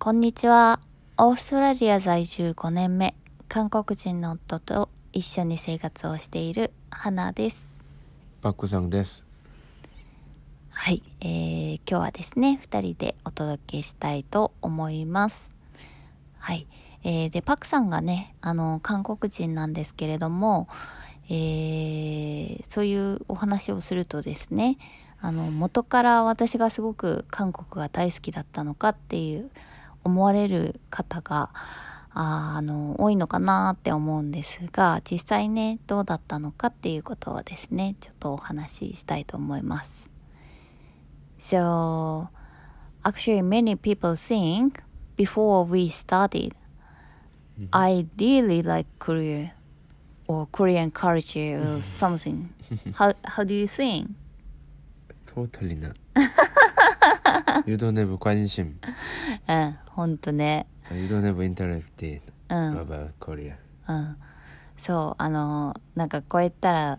こんにちは。オーストラリア在住5年目、韓国人の夫と一緒に生活をしている花です。パックさんです。はい、えー、今日はですね、2人でお届けしたいと思います。はい。えー、で、パクさんがね、あの、韓国人なんですけれども、えー、そういうお話をするとですね、あの、元から私がすごく韓国が大好きだったのかっていう思われる方が、あの、多いのかなって思うんですが、実際ね、どうだったのかっていうことをですね、ちょっとお話ししたいと思います。So, actually, many people think before we started, I really like Korea or Korean culture or something. how how do you think? Totally not. you don't have 관 심. うん、ほんとね。You don't have interested うん、about Korea. うん。そう、あの、なんかこう言ったら、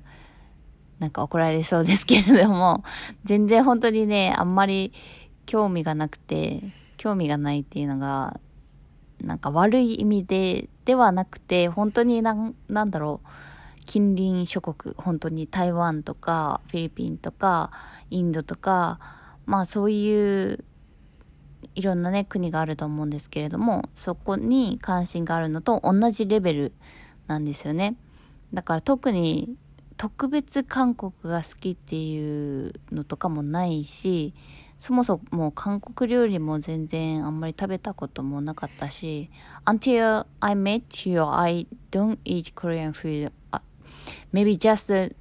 なんか怒られそうですけれども、全然本当にね、あんまり興味がなくて、興味がないっていうのが、なんか悪い意味で、ではなくて、本当になん、なんだろう、近隣諸国、本当に台湾とか、フィリピンとか、インドとか、まあそういう、いろんなね、国があると思うんですけれども、そこに関心があるのと同じレベルなんですよね。だから特に特別韓国が好きっていうのとかもないし、そもそも韓国料理も全然あんまり食べたこともなかったし、until I met you, I don't eat Korean food. Uh, maybe just, uh,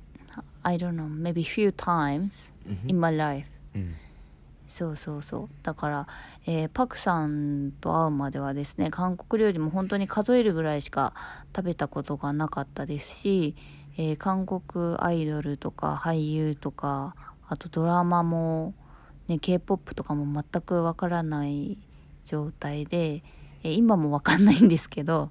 I don't know, maybe few times in my life. うん。そうそうそう。だから、えーパクさんと会うまではですね、韓国料理も本当に数えるぐらいしか食べたことがなかったですし、えー韓国アイドルとか俳優とか、あとドラマも、ね、K-POP とかも全くわからない状態で、えー今もわかんないんですけど、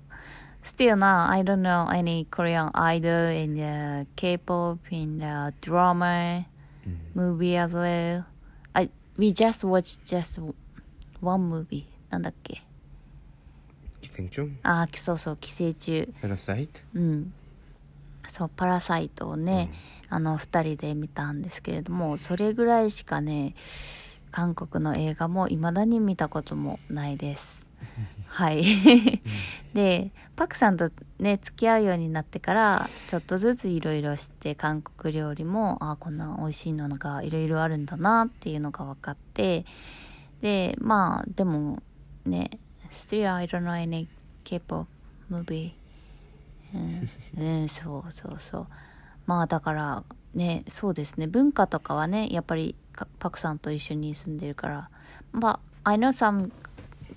Still now, I don't know any Korean idol in the K-pop, in the drama, movie as well. We just watched just one movie. なんだっけ？寄生虫？ああ、そうそう、寄生虫。Parasite? うん。そう、パラサイトをね、あの、二人で見たんですけれども、それぐらいしかね、韓国の映画も未だに見たこともないです。はい。で、パクさんとね、付き合うようになってから、ちょっとずついろいろ知って、韓国料理も、ああ、こんな美味しいのがいろいろあるんだなっていうのが分かって、で、まあ、でも、ね、still I don't know any K-pop movie. うん、うん、そうそうそう。まあだからね、そうですね、文化とかはね、やっぱりかパクさんと一緒に住んでるから。But I know some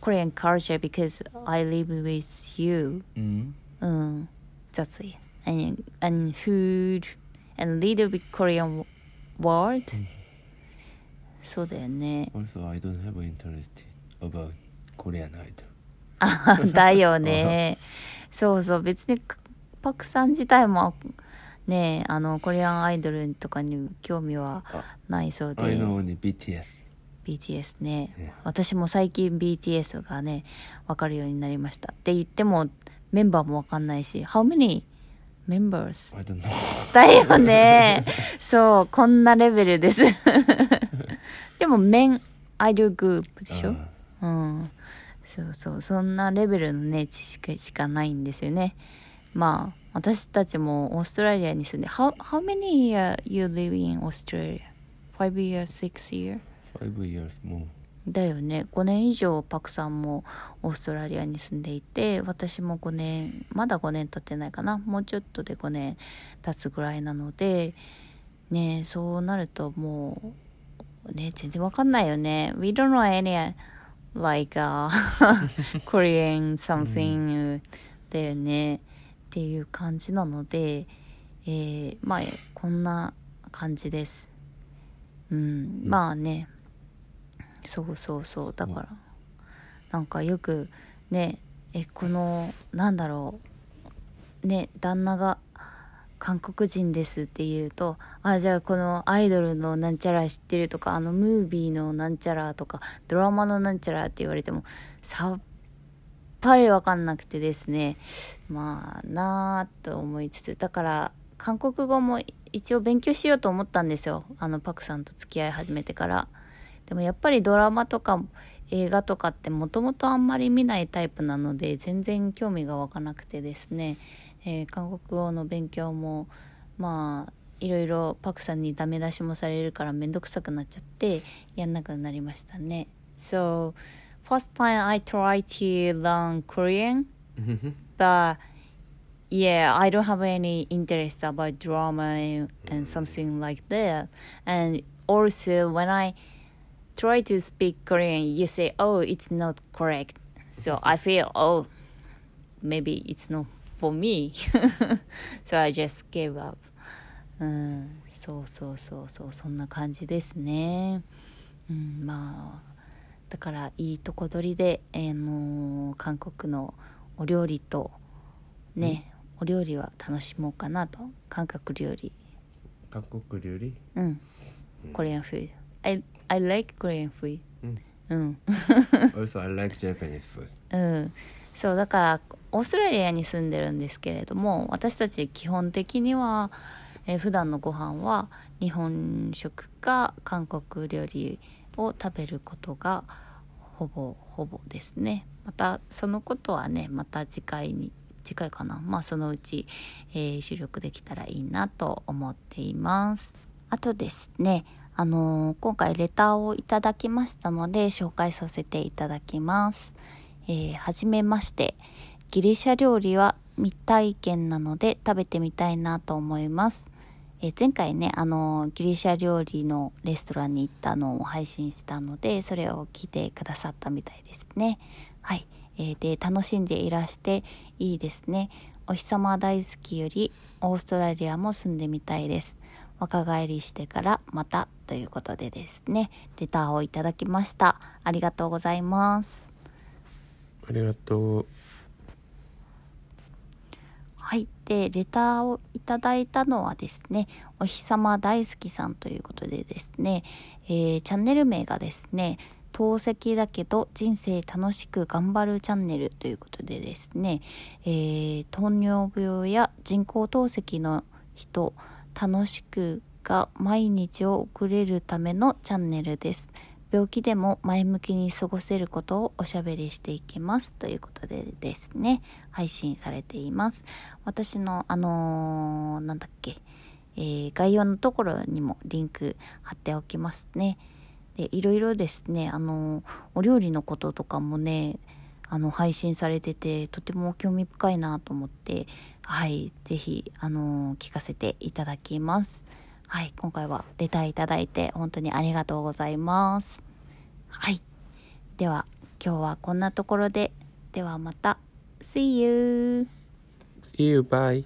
Korean culture because I live with you. うん。うん、that's it. And, and food and little bit Korean word. そうだよね。Also, I don't have interested about Korean idol. あだよね。そうそう、別にパクさん自体もね、あの、コリアンアイドルとかに興味はないそうで。I know only BTS. BTS ねね。私も最近 BTS がね、わかるようになりました。って言ってもメンバーもわかんないし、How many members? I don't know. だよね。そう、こんなレベルです。でも、メンアイドルグループでしょ？うん。そうそう、そんなレベルのね、知識しかないんですよね。まあ、私たちもオーストラリアに住んで、How, how many years you live in Australia? Five years, six years? だよね。5年以上パクさんもオーストラリアに住んでいて私も5年まだ5年経ってないかな。もうちょっとで5年経つぐらいなのでねそうなるともうね全然わかんないよね。We don't know any like、uh, Korean something、だよね。っていう感じなのでえー、まあこんな感じです。うん。まあねそうそうそうだから、なんかよくねえこのなんだろうね旦那が韓国人ですって言うと、あ、じゃあこのアイドルのなんちゃら知ってるとか、あのムービーのなんちゃらとか、ドラマのなんちゃらって言われても、さっぱりわかんなくてですね、まあなぁと思いつつ、だから韓国語も一応勉強しようと思ったんですよ。あのパクさんと付き合い始めてから。でもやっぱりドラマとか映画とかってもともとあんまり見ないタイプなので全然興味が湧かなくてですね、えー、韓国語の勉強もまあいろいろパクさんにダメ出しもされるからめんどくさくなっちゃってやんなくなりましたね。So, first time I tried to learn Korean, but yeah, I don't have any interest about drama and, and something like that. And also, when I try to speak Korean, you say, oh, it's not correct. So I feel, oh, maybe it's not for me. so I just gave up. うん、そうそうそうそう、そんな感じですね。うん、まあ、だからいいとこ取りで、えー、の韓国のお料理と、ね、お料理は楽しもうかなと。韓国料理。韓国料理うん。Korean food. I, I like Korean food. うん。うん。Also, I like Japanese food. うん、そうだからオーストラリアに住んでるんですけれども私たち基本的には、えー普段のご飯は日本食か韓国料理を食べることがほぼほぼですねまたそのことはねまた次回に次回かなまあそのうち、えー収録できたらいいなと思っていますあとですねあのー今回レターをいただきましたので紹介させていただきますえーはじめまして。ギリシャ料理は未体験なので食べてみたいなと思います。え前回ね、あのギリシャ料理のレストランに行ったのを配信したので、それを聞いてくださったみたいですね。はい。えーで、楽しんでいらしていいですね。お日様大好きよりオーストラリアも住んでみたいです。若返りしてからまたということでですね、レターをいただきました。ありがとうございます。ありがとう。はい。で、レターをいただいたのはですね、お日様大好きさんということでですね、えーチャンネル名がですね、透析だけど人生楽しく頑張るチャンネルということでですね、えー糖尿病や人工透析の人、楽しくが毎日を送れるためのチャンネルです。病気でも前向きに過ごせることをおしゃべりしていきますということでですね。配信されています。私のあのーなんだっけ、えー概要のところにもリンク貼っておきますね。でいろいろですねあのーお料理のこととかもねあの配信されててとても興味深いなと思ってはい是非あの聞かせていただきますはい今回はレターいただいて本当にありがとうございますはいでは今日はこんなところでではまた See you! See you, bye.